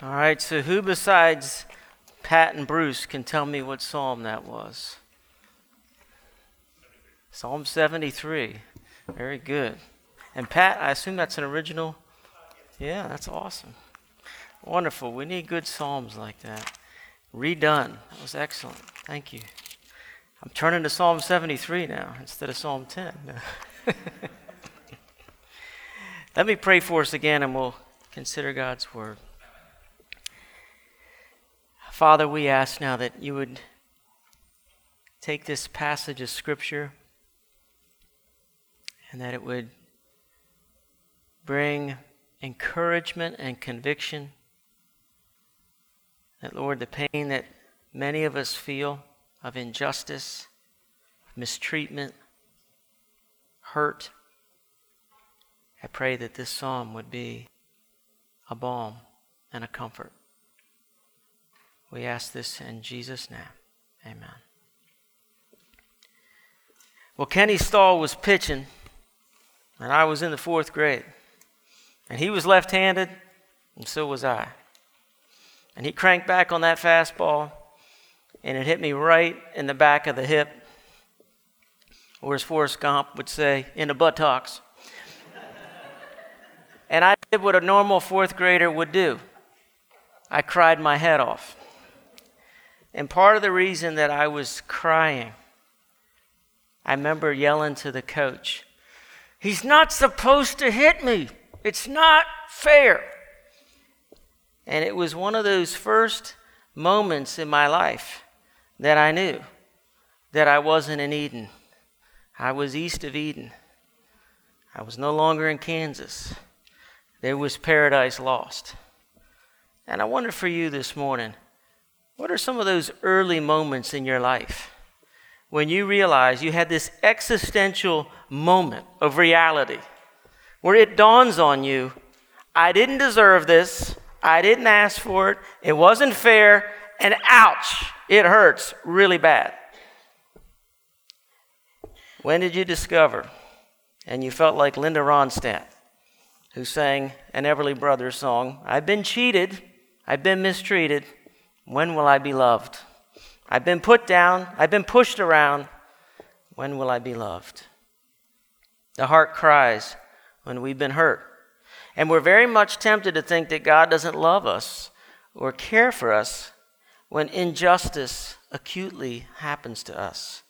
All right, so who besides Pat and Bruce can tell me what psalm that was? Psalm 73. Very good. And Pat, I assume that's an original? Yeah, that's awesome. Wonderful. We need good psalms like that. Redone. That was excellent. Thank you. I'm turning to Psalm 73 now instead of Psalm 10. Let me pray for us again and we'll consider God's word. Father, we ask now that you would take this passage of Scripture and that it would bring encouragement and conviction. That, Lord, the pain that many of us feel of injustice, mistreatment, hurt, I pray that this psalm would be a balm and a comfort. We ask this in Jesus' name. Amen. Well, Kenny Stahl was pitching, and I was in the fourth grade. And he was left handed, and so was I. And he cranked back on that fastball, and it hit me right in the back of the hip, or as Forrest Gump would say, in the buttocks. and I did what a normal fourth grader would do I cried my head off. And part of the reason that I was crying, I remember yelling to the coach, He's not supposed to hit me. It's not fair. And it was one of those first moments in my life that I knew that I wasn't in Eden. I was east of Eden. I was no longer in Kansas. There was paradise lost. And I wonder for you this morning what are some of those early moments in your life when you realize you had this existential moment of reality? where it dawns on you I didn't deserve this, I didn't ask for it, it wasn't fair, and ouch, it hurts really bad. When did you discover? And you felt like Linda Ronstadt, who sang an Everly Brothers song I've been cheated, I've been mistreated, when will I be loved? I've been put down, I've been pushed around, when will I be loved? The heart cries, when we've been hurt. And we're very much tempted to think that God doesn't love us or care for us when injustice acutely happens to us.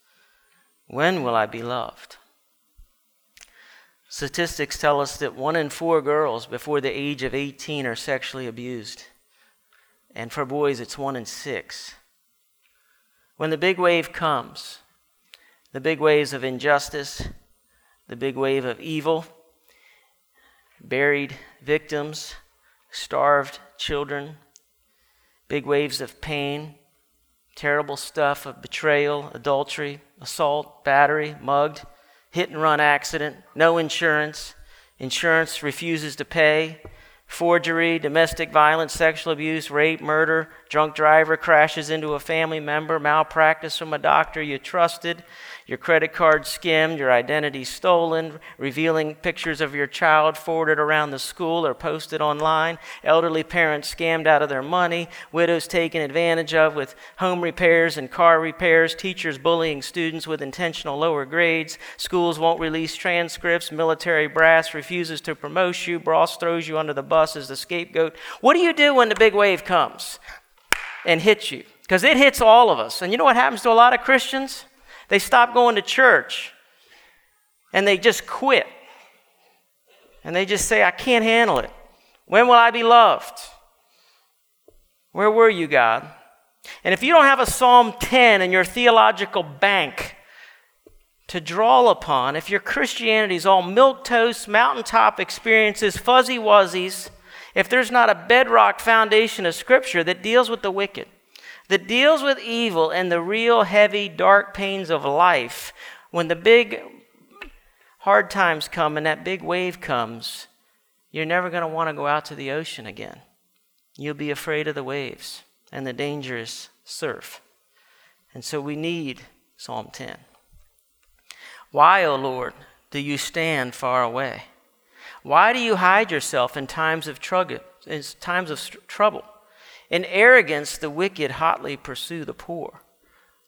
When will I be loved? Statistics tell us that one in four girls before the age of 18 are sexually abused. And for boys, it's one in six. When the big wave comes, the big waves of injustice, the big wave of evil, buried victims, starved children, big waves of pain, terrible stuff of betrayal, adultery, assault, battery, mugged, hit and run accident, no insurance, insurance refuses to pay, forgery, domestic violence, sexual abuse, rape, murder, drunk driver crashes into a family member, malpractice from a doctor you trusted, your credit card skimmed, your identity stolen, revealing pictures of your child forwarded around the school or posted online, elderly parents scammed out of their money, widows taken advantage of with home repairs and car repairs, teachers bullying students with intentional lower grades, schools won't release transcripts, military brass refuses to promote you, boss throws you under the bus as the scapegoat. What do you do when the big wave comes and hits you? Because it hits all of us. And you know what happens to a lot of Christians? They stop going to church and they just quit. And they just say, I can't handle it. When will I be loved? Where were you, God? And if you don't have a Psalm 10 in your theological bank to draw upon, if your Christianity is all milk toast, mountaintop experiences, fuzzy wuzzies, if there's not a bedrock foundation of Scripture that deals with the wicked, that deals with evil and the real heavy, dark pains of life, when the big hard times come and that big wave comes, you're never going to want to go out to the ocean again. You'll be afraid of the waves and the dangerous surf. And so we need Psalm 10. Why, O oh Lord, do you stand far away? Why do you hide yourself in times of, in times of trouble? In arrogance, the wicked hotly pursue the poor.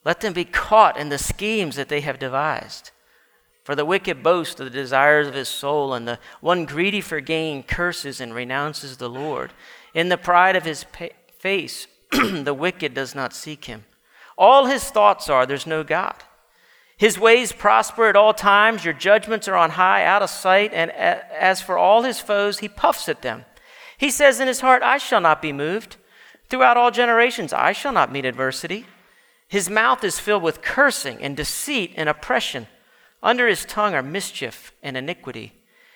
Let them be caught in the schemes that they have devised. For the wicked boasts of the desires of his soul, and the one greedy for gain curses and renounces the Lord. In the pride of his pa- face, the wicked does not seek him. All his thoughts are, there's no God. His ways prosper at all times. Your judgments are on high, out of sight. And as for all his foes, he puffs at them. He says in his heart, I shall not be moved. Throughout all generations, I shall not meet adversity. His mouth is filled with cursing and deceit and oppression. Under his tongue are mischief and iniquity.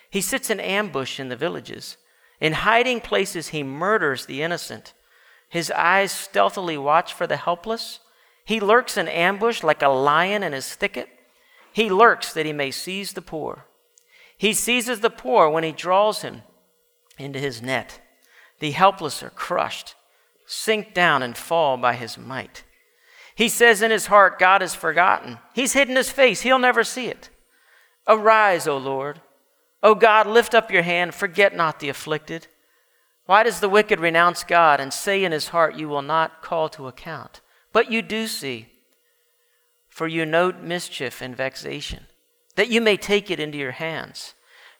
He sits in ambush in the villages. In hiding places, he murders the innocent. His eyes stealthily watch for the helpless. He lurks in ambush like a lion in his thicket. He lurks that he may seize the poor. He seizes the poor when he draws him into his net. The helpless are crushed, sink down, and fall by his might. He says in his heart, God is forgotten. He's hidden his face, he'll never see it. Arise, O Lord. O God, lift up your hand, forget not the afflicted. Why does the wicked renounce God and say in his heart, You will not call to account? But you do see, for you note mischief and vexation, that you may take it into your hands.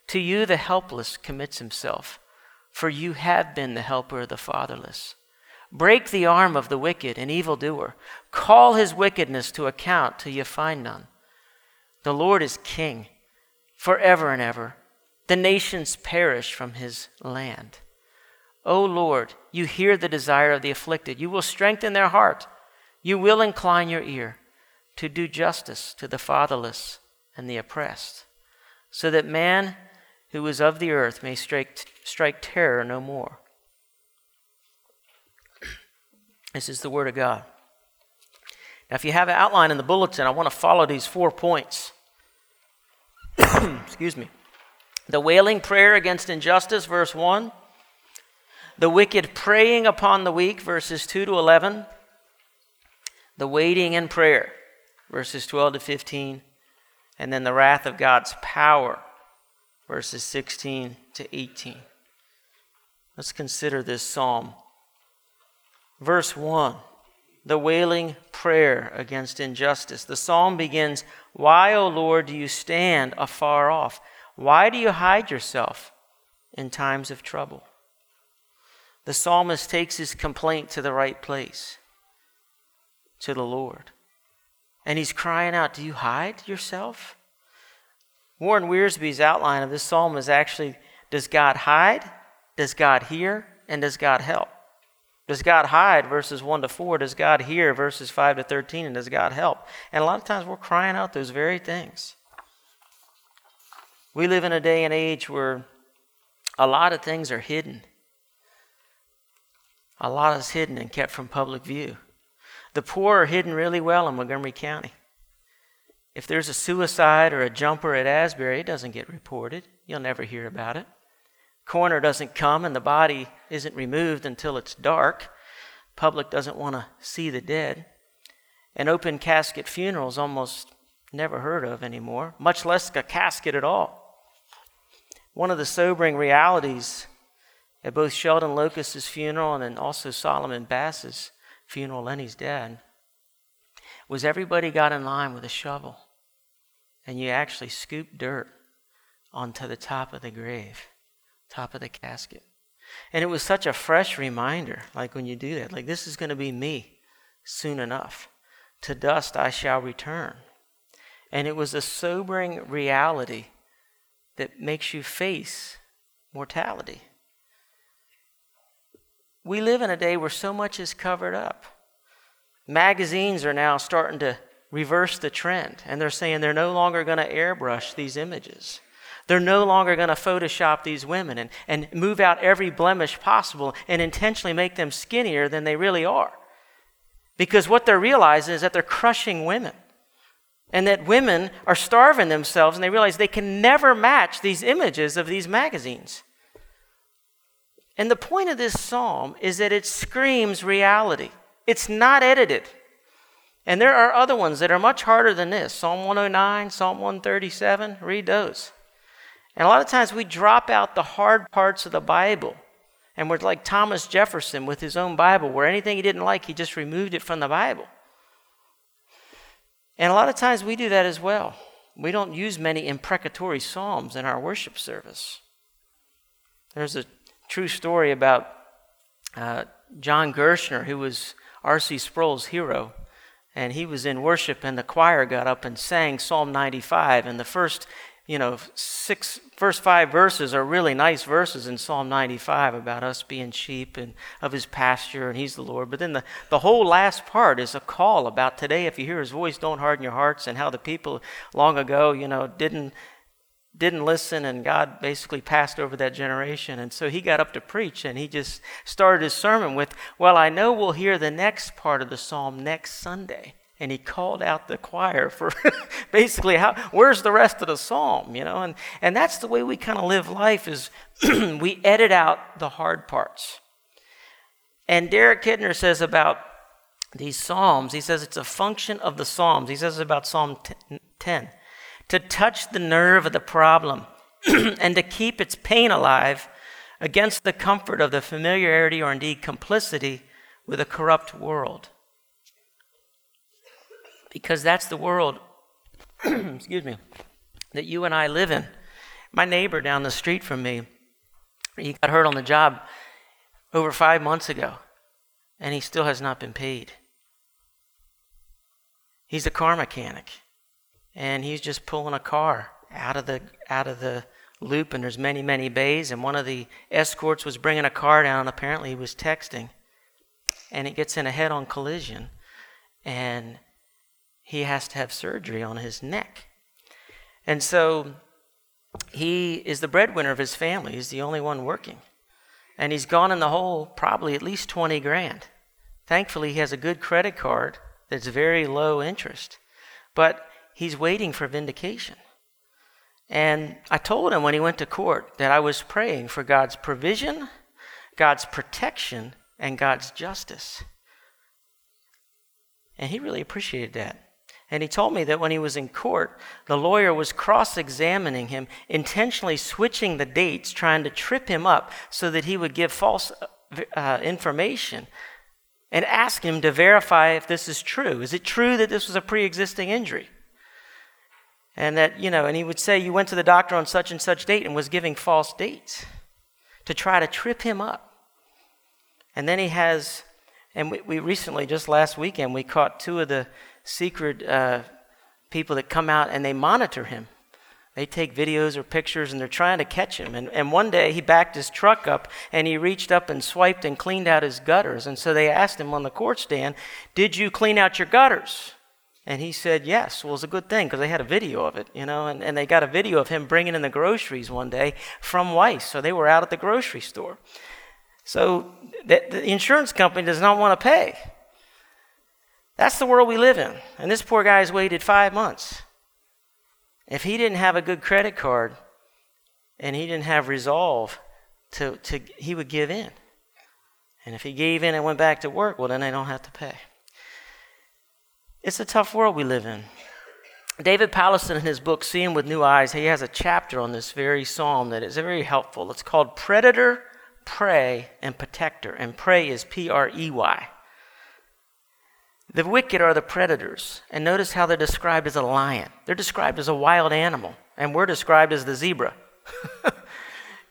To you the helpless commits himself, for you have been the helper of the fatherless. Break the arm of the wicked and evildoer. Call his wickedness to account till you find none. The Lord is king forever and ever. The nations perish from his land. O Lord, you hear the desire of the afflicted. You will strengthen their heart. You will incline your ear to do justice to the fatherless and the oppressed, so that man who is of the earth may strike, strike terror no more. This is the Word of God. Now, if you have an outline in the bulletin, I want to follow these four points. Excuse me. The wailing prayer against injustice, verse 1. The wicked preying upon the weak, verses 2 to 11 the waiting in prayer, verses 12 to 15, and then the wrath of God's power, verses 16 to 18. Let's consider this psalm. Verse 1 the wailing prayer against injustice. The psalm begins Why, O Lord, do you stand afar off? Why do you hide yourself in times of trouble? The psalmist takes his complaint to the right place to the Lord. And he's crying out, Do you hide yourself? Warren Wiersbe's outline of this psalm is actually Does God hide? Does God hear? And does God help? Does God hide? Verses 1 to 4. Does God hear? Verses 5 to 13. And does God help? And a lot of times we're crying out those very things. We live in a day and age where a lot of things are hidden. A lot is hidden and kept from public view. The poor are hidden really well in Montgomery County. If there's a suicide or a jumper at Asbury, it doesn't get reported. You'll never hear about it. Coroner doesn't come and the body isn't removed until it's dark. Public doesn't want to see the dead. An open casket funeral is almost never heard of anymore, much less a casket at all. One of the sobering realities at both Sheldon Locust's funeral and then also Solomon Bass's funeral, Lenny's dad, was everybody got in line with a shovel and you actually scooped dirt onto the top of the grave, top of the casket. And it was such a fresh reminder, like when you do that, like this is going to be me soon enough. To dust I shall return. And it was a sobering reality that makes you face mortality. We live in a day where so much is covered up. Magazines are now starting to reverse the trend, and they're saying they're no longer going to airbrush these images. They're no longer going to Photoshop these women and, and move out every blemish possible and intentionally make them skinnier than they really are. Because what they're realizing is that they're crushing women and that women are starving themselves and they realize they can never match these images of these magazines. And the point of this psalm is that it screams reality. It's not edited. And there are other ones that are much harder than this Psalm 109, Psalm 137. Read those. And a lot of times we drop out the hard parts of the Bible And we're like Thomas Jefferson with his own Bible, where anything he didn't like, he just removed it from the Bible. And a lot of times we do that as well. We don't use many imprecatory psalms in our worship service. There's a true story about uh, John Gerstner, who was R.C. Sproul's hero. And he was in worship, and the choir got up and sang Psalm 95. And the first you know, six, first five verses are really nice verses in Psalm 95 about us being sheep and of his pasture and he's the Lord. But then the, the whole last part is a call about today, if you hear his voice, don't harden your hearts and how the people long ago, you know, didn't, didn't listen and God basically passed over that generation. And so he got up to preach and he just started his sermon with, well, I know we'll hear the next part of the Psalm next Sunday and he called out the choir for basically how where's the rest of the psalm you know? And and that's the way we kind of live life is we edit out the hard parts. And derek kidner says about these psalms he says it's a function of the psalms. He says about psalm 10 to touch the nerve of the problem and to keep its pain alive against the comfort of the familiarity or indeed complicity with a corrupt world because that's the world, excuse me, that you and I live in. My neighbor down the street from me, he got hurt on the job over five months ago, and he still has not been paid. He's a car mechanic, and he's just pulling a car out of the out of the loop, and there's many many bays, and one of the escorts was bringing a car down. Apparently, he was texting, and it gets in a head-on collision, and he has to have surgery on his neck. And so he is the breadwinner of his family. He's the only one working. And he's gone in the hole probably at least 20 grand. Thankfully, he has a good credit card that's very low interest. But he's waiting for vindication. And I told him when he went to court that I was praying for God's provision, God's protection, and God's justice. And he really appreciated that. And he told me that when he was in court, the lawyer was cross examining him, intentionally switching the dates, trying to trip him up so that he would give false uh, information and ask him to verify if this is true. Is it true that this was a pre existing injury? And that, you know, and he would say, You went to the doctor on such and such date and was giving false dates to try to trip him up. And then he has, and we, we recently, just last weekend, we caught two of the secret uh, people that come out and they monitor him. They take videos or pictures and they're trying to catch him. And, and one day he backed his truck up and he reached up and swiped and cleaned out his gutters. And so they asked him on the court stand, Did you clean out your gutters? And he said, Yes. Well, it was a good thing because they had a video of it, you know, and, and they got a video of him bringing in the groceries one day from Weis. So they were out at the grocery store. So the, the insurance company does not want to pay. That's the world we live in. And this poor guy's waited five months. If he didn't have a good credit card and he didn't have resolve, to, to, he would give in. And if he gave in and went back to work, well, then they don't have to pay. It's a tough world we live in. David Powlison, in his book, Seeing with New Eyes, he has a chapter on this very psalm that is very helpful. It's called Predator, Prey, and Protector. And prey is P R E Y. The wicked are the predators. And notice how they're described as a lion. They're described as a wild animal. And we're described as the zebra.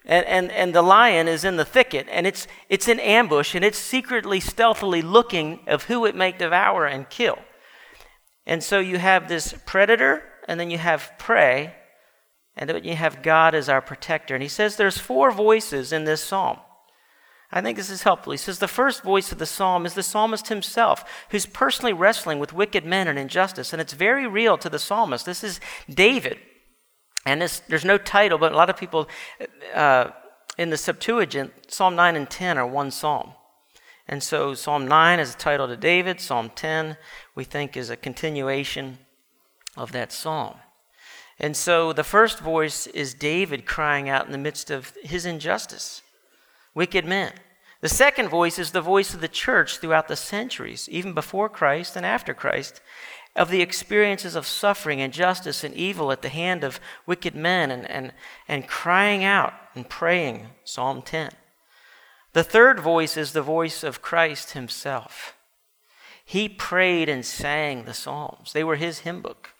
and, and, and the lion is in the thicket. And it's, it's in ambush. And it's secretly, stealthily looking of who it may devour and kill. And so you have this predator. And then you have prey. And then you have God as our protector. And he says there's four voices in this psalm. I think this is helpful. He says the first voice of the psalm is the psalmist himself, who's personally wrestling with wicked men and injustice. And it's very real to the psalmist. This is David. And this, there's no title, but a lot of people uh, in the Septuagint, Psalm 9 and 10 are one psalm. And so Psalm 9 is a title to David. Psalm 10, we think, is a continuation of that psalm. And so the first voice is David crying out in the midst of his injustice wicked men. The second voice is the voice of the church throughout the centuries, even before Christ and after Christ, of the experiences of suffering, injustice, and evil at the hand of wicked men and, and, and crying out and praying, Psalm 10. The third voice is the voice of Christ himself. He prayed and sang the Psalms, they were his hymn book.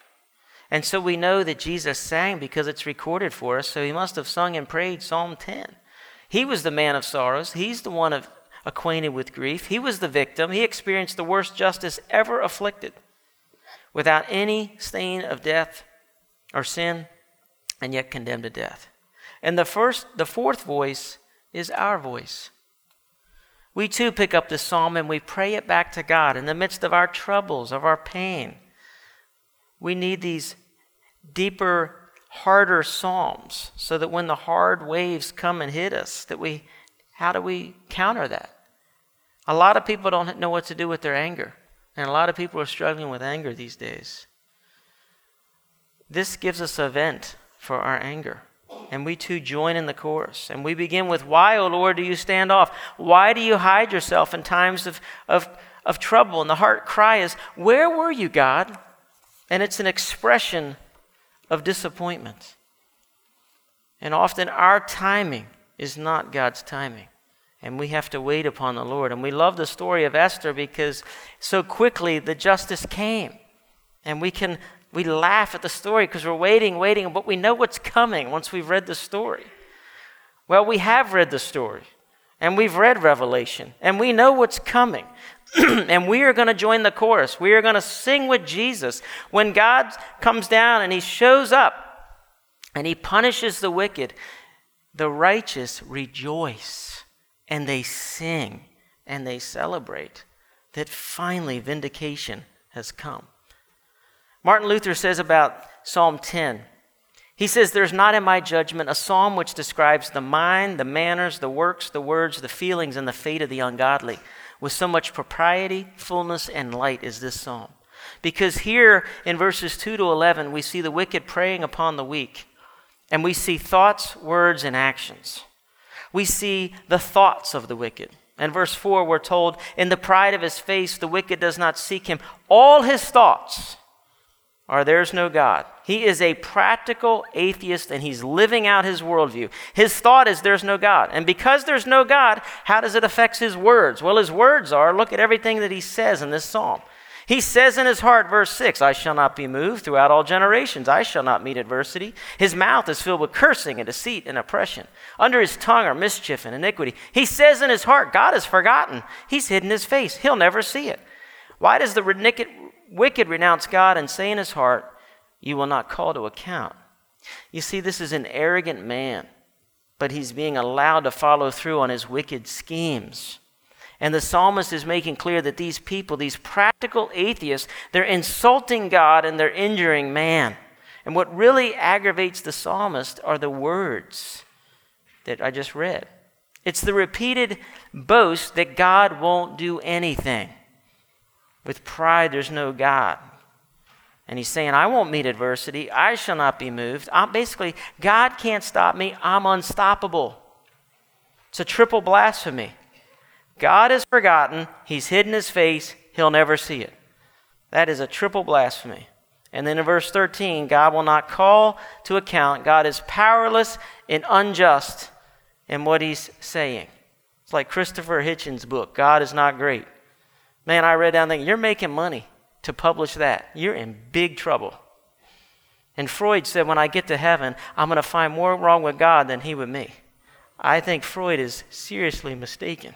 And so we know that Jesus sang because it's recorded for us, so he must have sung and prayed Psalm 10. He was the man of sorrows, he's the one of, acquainted with grief, he was the victim, he experienced the worst justice ever afflicted without any stain of death or sin, and yet condemned to death. And the first, the fourth voice is our voice. We too pick up the psalm and we pray it back to God in the midst of our troubles, of our pain. We need these deeper, harder psalms so that when the hard waves come and hit us, that we how do we counter that? A lot of people don't know what to do with their anger. And a lot of people are struggling with anger these days. This gives us a vent for our anger. And we too join in the chorus. And we begin with, Why, O Lord, do you stand off? Why do you hide yourself in times of, of, of trouble? And the heart cry is, Where were you, God? And it's an expression of disappointment. And often our timing is not God's timing. And we have to wait upon the Lord. And we love the story of Esther because so quickly the justice came. And we can we laugh at the story because we're waiting, waiting, but we know what's coming once we've read the story. Well, we have read the story, and we've read Revelation, and we know what's coming. and we are going to join the chorus. We are going to sing with Jesus. When God comes down and he shows up and he punishes the wicked, the righteous rejoice and they sing and they celebrate that finally vindication has come. Martin Luther says about Psalm 10 he says, There's not in my judgment a psalm which describes the mind, the manners, the works, the words, the feelings, and the fate of the ungodly with so much propriety, fullness, and light as this psalm. Because here in verses 2 to 11, we see the wicked preying upon the weak, and we see thoughts, words, and actions. We see the thoughts of the wicked. In verse 4, we're told, In the pride of his face, the wicked does not seek him. All his thoughts or there's no God. He is a practical atheist and he's living out his worldview. His thought is there's no God. And because there's no God, how does it affect his words? Well, his words are look at everything that he says in this psalm. He says in his heart, verse 6, I shall not be moved throughout all generations. I shall not meet adversity. His mouth is filled with cursing and deceit and oppression. Under his tongue are mischief and iniquity. He says in his heart, God is forgotten. He's hidden his face. He'll never see it. Why does the wicked renounce God and say in his heart, You will not call to account. You see, this is an arrogant man, but he's being allowed to follow through on his wicked schemes. And the psalmist is making clear that these people, these practical atheists, they're insulting God and they're injuring man. And what really aggravates the psalmist are the words that I just read. It's the repeated boast that God won't do anything. With pride, there's no God. And he's saying, I won't meet adversity. I shall not be moved. I'm basically, God can't stop me. I'm unstoppable. It's a triple blasphemy. God has forgotten. He's hidden his face. He'll never see it. That is a triple blasphemy. And then in verse 13, God will not call to account. God is powerless and unjust in what he's saying. It's like Christopher Hitchens' book, God is not great. Man, I read down thinking, you're making money to publish that. You're in big trouble. And Freud said, when I get to heaven, I'm going to find more wrong with God than he with me. I think Freud is seriously mistaken.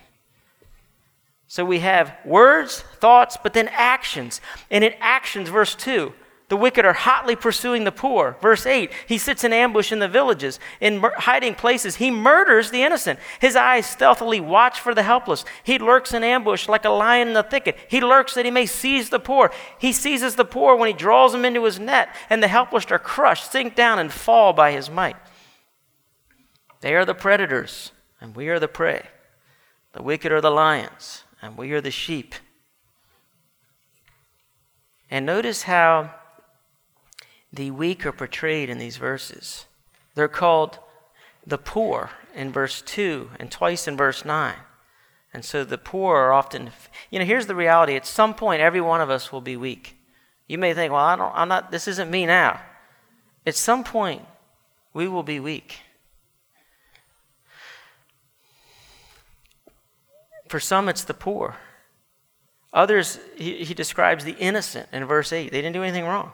So we have words, thoughts, but then actions. And in actions, verse 2, the wicked are hotly pursuing the poor. Verse 8, he sits in ambush in the villages, in mur- hiding places. He murders the innocent. His eyes stealthily watch for the helpless. He lurks in ambush like a lion in the thicket. He lurks that he may seize the poor. He seizes the poor when he draws them into his net, and the helpless are crushed, sink down, and fall by his might. They are the predators, and we are the prey. The wicked are the lions, and we are the sheep. And notice how the weak are portrayed in these verses. They're called the poor in verse 2 and twice in verse 9. And so the poor are often, you know, here's the reality. At some point, every one of us will be weak. You may think, well, I don't, I'm not, this isn't me now. At some point, we will be weak. For some, it's the poor. Others, he, he describes the innocent in verse 8. They didn't do anything wrong.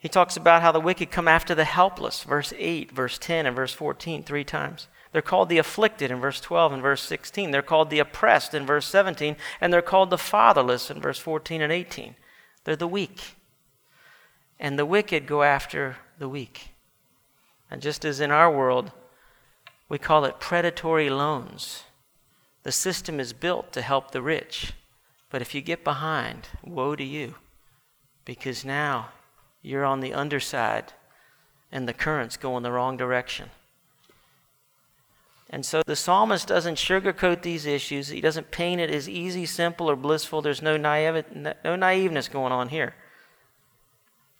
He talks about how the wicked come after the helpless, verse 8, verse 10, and verse 14, three times. They're called the afflicted in verse 12 and verse 16. They're called the oppressed in verse 17. And they're called the fatherless in verse 14 and 18. They're the weak. And the wicked go after the weak. And just as in our world, we call it predatory loans. The system is built to help the rich. But if you get behind, woe to you. Because now you're on the underside and the current's going the wrong direction. And so the psalmist doesn't sugarcoat these issues. He doesn't paint it as easy, simple, or blissful. There's no, naive, no naiveness going on here.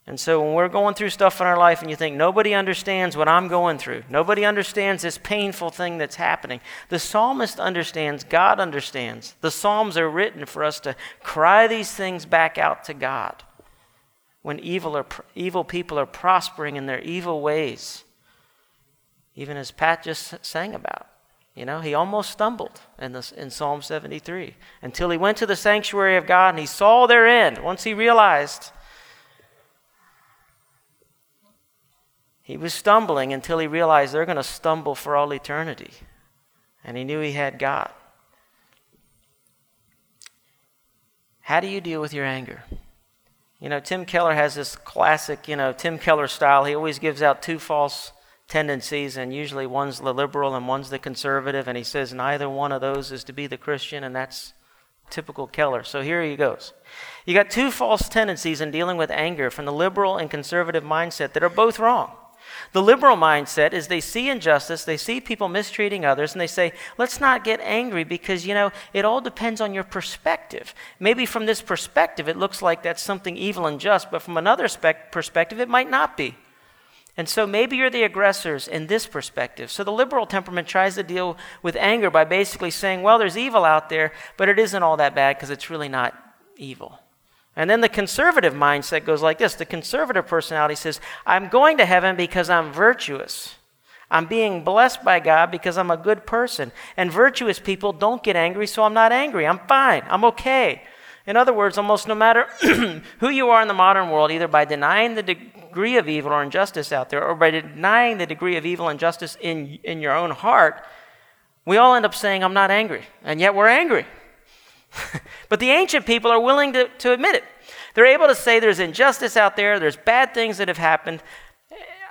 And so when we're going through stuff in our life and you think, nobody understands what I'm going through, nobody understands this painful thing that's happening, the psalmist understands, God understands. The Psalms are written for us to cry these things back out to God when evil, are, evil people are prospering in their evil ways even as Pat just sang about. You know, he almost stumbled in, this, in Psalm 73 until he went to the sanctuary of God and he saw their end. Once he realized he was stumbling until he realized they're going to stumble for all eternity. And he knew he had God. How do you deal with your anger? You know, Tim Keller has this classic, you know, Tim Keller style. He always gives out two false tendencies, and usually one's the liberal and one's the conservative, and he says neither one of those is to be the Christian, and that's typical Keller. So here he goes. You got two false tendencies in dealing with anger from the liberal and conservative mindset that are both wrong. The liberal mindset is they see injustice, they see people mistreating others, and they say, let's not get angry because, you know, it all depends on your perspective. Maybe from this perspective, it looks like that's something evil and just, but from another spec- perspective, it might not be. And so maybe you're the aggressors in this perspective. So the liberal temperament tries to deal with anger by basically saying, well, there's evil out there, but it isn't all that bad because it's really not evil. And then the conservative mindset goes like this the conservative personality says, I'm going to heaven because I'm virtuous. I'm being blessed by God because I'm a good person. And virtuous people don't get angry, so I'm not angry. I'm fine. I'm okay. In other words, almost no matter who you are in the modern world, either by denying the degree of evil or injustice out there, or by denying the degree of evil and injustice in, in your own heart, we all end up saying, I'm not angry. And yet we're angry. but the ancient people are willing to, to admit it. They're able to say there's injustice out there, there's bad things that have happened.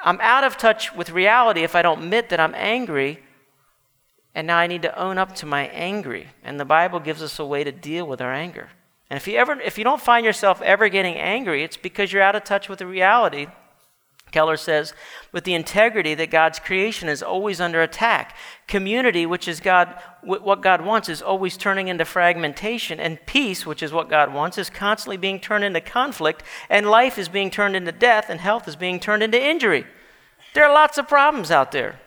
I'm out of touch with reality if I don't admit that I'm angry. And now I need to own up to my angry. And the Bible gives us a way to deal with our anger. And if you ever if you don't find yourself ever getting angry, it's because you're out of touch with the reality. Keller says, with the integrity that God's creation is always under attack. Community, which is God, what God wants, is always turning into fragmentation. And peace, which is what God wants, is constantly being turned into conflict. And life is being turned into death, and health is being turned into injury. There are lots of problems out there.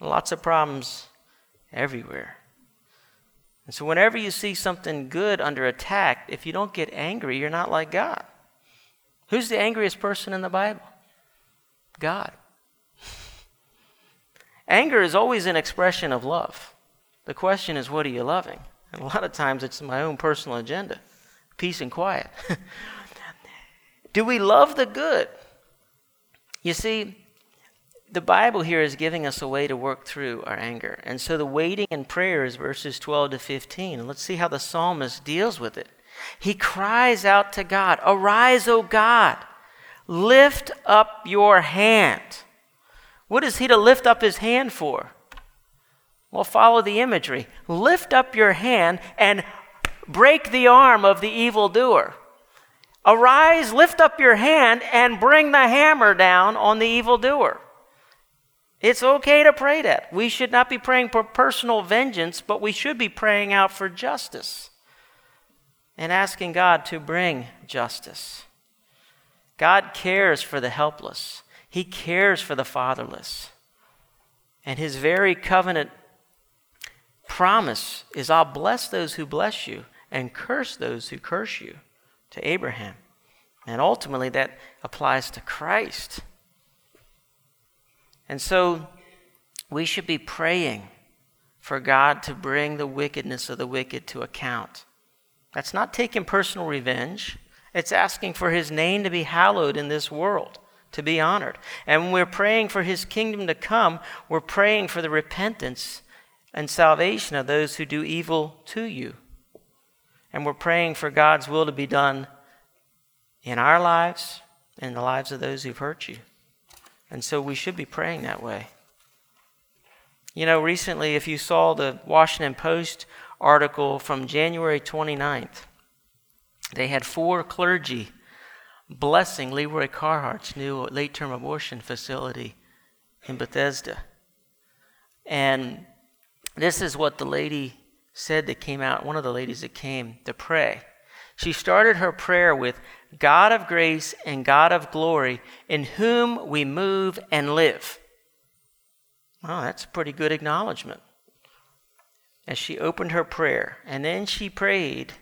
Lots of problems everywhere. And so, whenever you see something good under attack, if you don't get angry, you're not like God. Who's the angriest person in the Bible? God. Anger is always an expression of love. The question is, what are you loving? And a lot of times it's my own personal agenda peace and quiet. Do we love the good? You see, the Bible here is giving us a way to work through our anger. And so the waiting and prayer is verses 12 to 15. And let's see how the psalmist deals with it. He cries out to God, Arise, O God, lift up your hand. What is he to lift up his hand for? Well, follow the imagery. Lift up your hand and break the arm of the evildoer. Arise, lift up your hand, and bring the hammer down on the evildoer. It's okay to pray that. We should not be praying for personal vengeance, but we should be praying out for justice and asking God to bring justice. God cares for the helpless, He cares for the fatherless. And His very covenant promise is I'll bless those who bless you and curse those who curse you to Abraham. And ultimately, that applies to Christ. And so we should be praying for God to bring the wickedness of the wicked to account. That's not taking personal revenge. It's asking for his name to be hallowed in this world, to be honored. And when we're praying for his kingdom to come, we're praying for the repentance and salvation of those who do evil to you. And we're praying for God's will to be done in our lives and the lives of those who've hurt you. And so we should be praying that way. You know, recently, if you saw the Washington Post article from January 29th, they had four clergy blessing Leroy Carhart's new late term abortion facility in Bethesda. And this is what the lady said that came out, one of the ladies that came to pray. She started her prayer with God of grace and God of glory, in whom we move and live. Well, that's a pretty good acknowledgement. As she opened her prayer, and then she prayed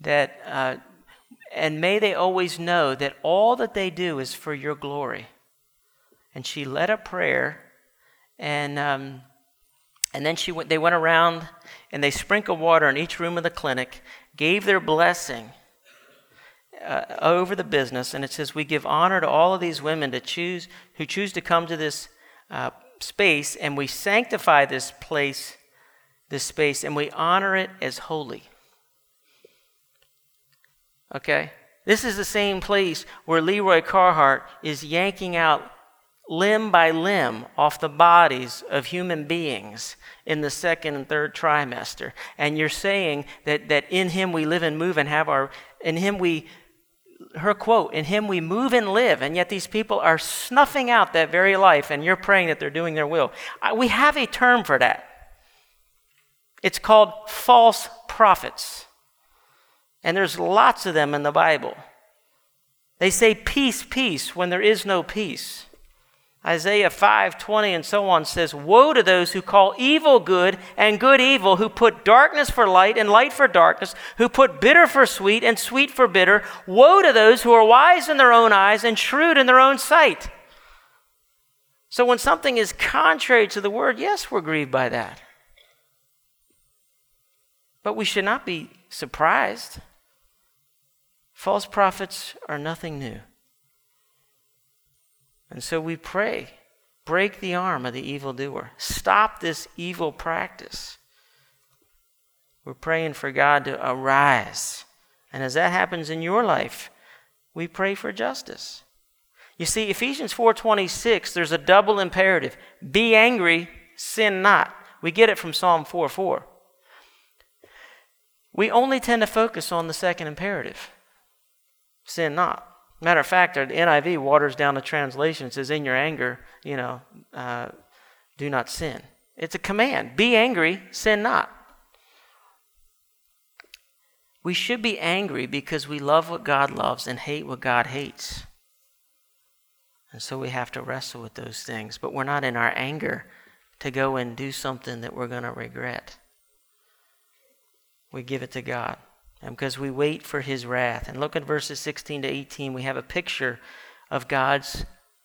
that, uh, and may they always know that all that they do is for your glory. And she led a prayer, and um, and then she went, they went around and they sprinkled water in each room of the clinic, gave their blessing uh, over the business, and it says we give honor to all of these women to choose who choose to come to this uh, space, and we sanctify this place, this space, and we honor it as holy. Okay? This is the same place where Leroy Carhart is yanking out limb by limb off the bodies of human beings in the second and third trimester. And you're saying that, that in him we live and move and have our, in him we her quote, In him we move and live, and yet these people are snuffing out that very life, and you're praying that they're doing their will. We have a term for that. It's called false prophets. And there's lots of them in the Bible. They say peace, peace, when there is no peace. Isaiah 5:20 and so on says, "Woe to those who call evil good and good evil, who put darkness for light and light for darkness, who put bitter for sweet and sweet for bitter. Woe to those who are wise in their own eyes and shrewd in their own sight." So when something is contrary to the word, yes, we're grieved by that. But we should not be surprised. False prophets are nothing new. And so we pray break the arm of the evildoer, stop this evil practice. We're praying for God to arise. And as that happens in your life, we pray for justice. You see, Ephesians 4:26, there's a double imperative. Be angry, sin not. We get it from Psalm 4 4. We only tend to focus on the second imperative. Sin not. Matter of fact, the NIV waters down the translation. It says, In your anger, you know, uh, do not sin. It's a command. Be angry, sin not. We should be angry because we love what God loves and hate what God hates. And so we have to wrestle with those things. But we're not in our anger to go and do something that we're going to regret. We give it to God because we wait for his wrath. And look at verses 16 to 18. We have a picture of God's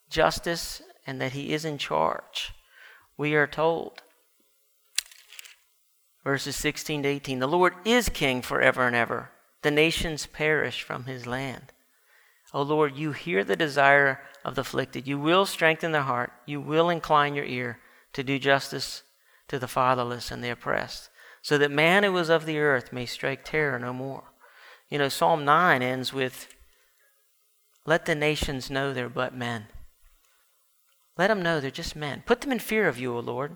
justice and that he is in charge. We are told, verses 16 to 18 The Lord is king forever and ever. The nations perish from his land. O Lord, you hear the desire of the afflicted. You will strengthen their heart. You will incline your ear to do justice to the fatherless and the oppressed so that man who was of the earth may strike terror no more. You know, Psalm 9 ends with, Let the nations know they're but men. Let them know they're just men. Put them in fear of you, O Lord.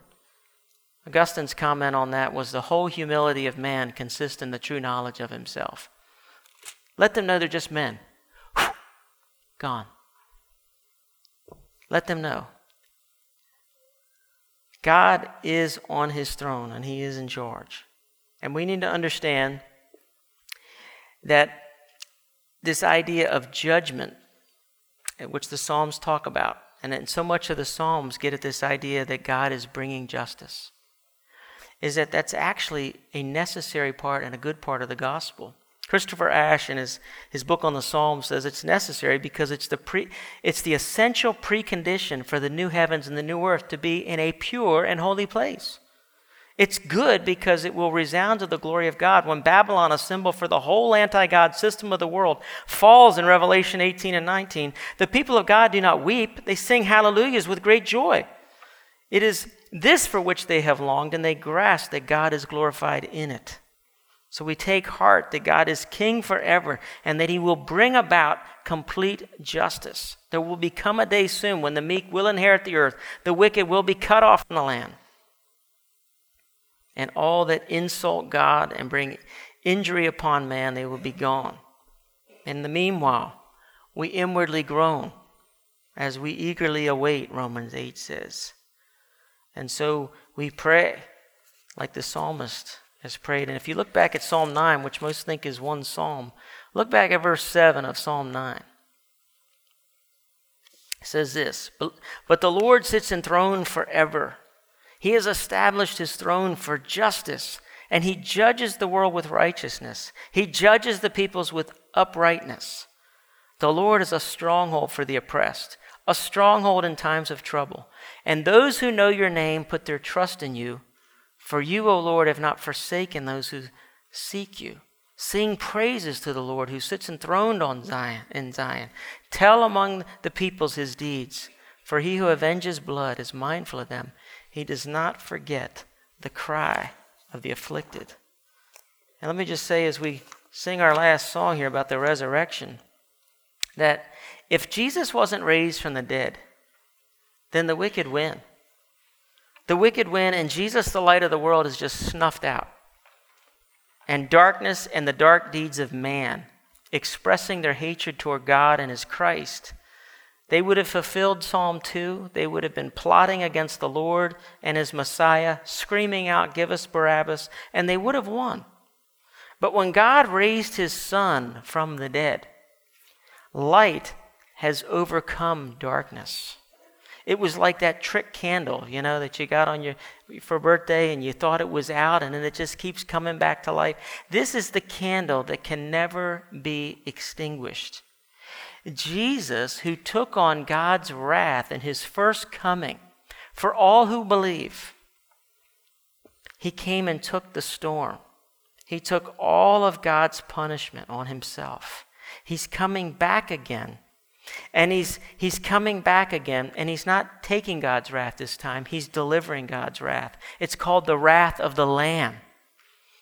Augustine's comment on that was the whole humility of man consists in the true knowledge of himself. Let them know they're just men. Gone. Let them know. God is on his throne and he is in charge. And we need to understand that this idea of judgment, eh, which the Psalms talk about, and in so much of the Psalms get at this idea that God is bringing justice, is that that's actually a necessary part and a good part of the gospel. Christopher Ash, in his, his book on the Psalms, says it's necessary because it's the, pre, it's the essential precondition for the new heavens and the new earth to be in a pure and holy place. It's good because it will resound to the glory of God. When Babylon, a symbol for the whole anti God system of the world, falls in Revelation 18 and 19, the people of God do not weep, they sing hallelujahs with great joy. It is this for which they have longed, and they grasp that God is glorified in it. So we take heart that God is king forever and that he will bring about complete justice. There will become a day soon when the meek will inherit the earth, the wicked will be cut off from the land. And all that insult God and bring injury upon man, they will be gone. In the meanwhile, we inwardly groan as we eagerly await, Romans 8 says. And so we pray like the psalmist has prayed. And if you look back at Psalm 9, which most think is one psalm, look back at verse 7 of Psalm 9. It says this But the Lord sits enthroned forever. He has established his throne for justice, and he judges the world with righteousness. He judges the peoples with uprightness. The Lord is a stronghold for the oppressed, a stronghold in times of trouble. And those who know your name put their trust in you. For you, O Lord, have not forsaken those who seek you. Sing praises to the Lord who sits enthroned on Zion in Zion. Tell among the peoples his deeds. For he who avenges blood is mindful of them. He does not forget the cry of the afflicted. And let me just say, as we sing our last song here about the resurrection, that if Jesus wasn't raised from the dead, then the wicked win. The wicked win, and Jesus, the light of the world, is just snuffed out. And darkness and the dark deeds of man, expressing their hatred toward God and his Christ, they would have fulfilled Psalm 2. They would have been plotting against the Lord and his Messiah, screaming out, Give us Barabbas, and they would have won. But when God raised his Son from the dead, light has overcome darkness. It was like that trick candle, you know, that you got on your for birthday and you thought it was out and then it just keeps coming back to life. This is the candle that can never be extinguished. Jesus, who took on God's wrath in his first coming for all who believe, he came and took the storm. He took all of God's punishment on himself. He's coming back again and he's, he's coming back again, and he's not taking God's wrath this time, he's delivering God's wrath. It's called the wrath of the Lamb.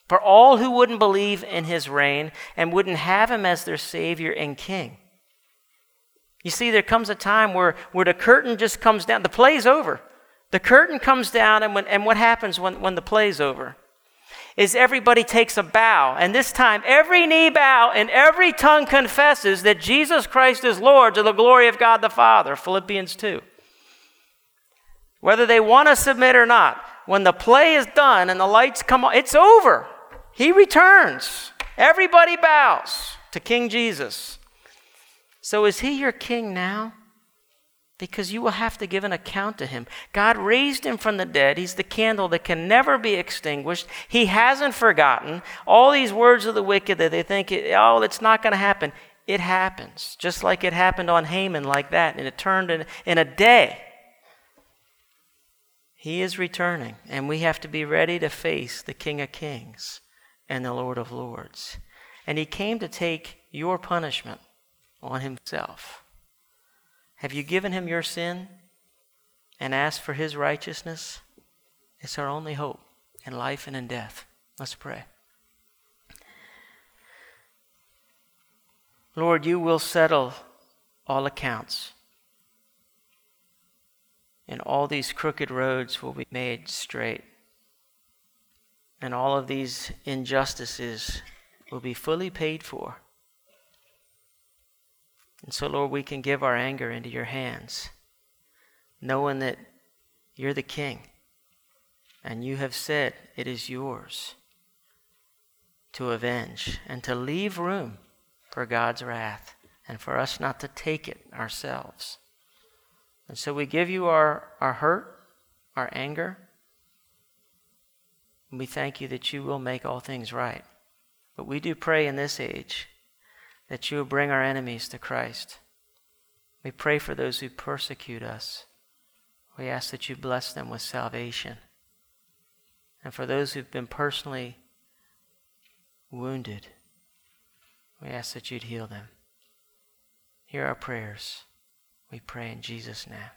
For all who wouldn't believe in his reign and wouldn't have him as their Savior and King. You see, there comes a time where, where the curtain just comes down. The play's over. The curtain comes down, and, when, and what happens when, when the play's over? Is everybody takes a bow. And this time, every knee bow and every tongue confesses that Jesus Christ is Lord to the glory of God the Father. Philippians 2. Whether they want to submit or not, when the play is done and the lights come on, it's over. He returns. Everybody bows to King Jesus. So is he your king now? Because you will have to give an account to him. God raised him from the dead. He's the candle that can never be extinguished. He hasn't forgotten. All these words of the wicked that they think, oh, it's not going to happen. It happens, just like it happened on Haman, like that, and it turned in, in a day. He is returning, and we have to be ready to face the King of Kings and the Lord of Lords. And he came to take your punishment on himself. Have you given him your sin and asked for his righteousness? It's our only hope in life and in death. Let's pray. Lord, you will settle all accounts, and all these crooked roads will be made straight, and all of these injustices will be fully paid for. And so, Lord, we can give our anger into your hands, knowing that you're the king and you have said it is yours to avenge and to leave room for God's wrath and for us not to take it ourselves. And so we give you our, our hurt, our anger. And we thank you that you will make all things right. But we do pray in this age that you bring our enemies to Christ. We pray for those who persecute us. We ask that you bless them with salvation. And for those who've been personally wounded, we ask that you'd heal them. Hear our prayers. We pray in Jesus' name.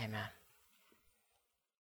Amen.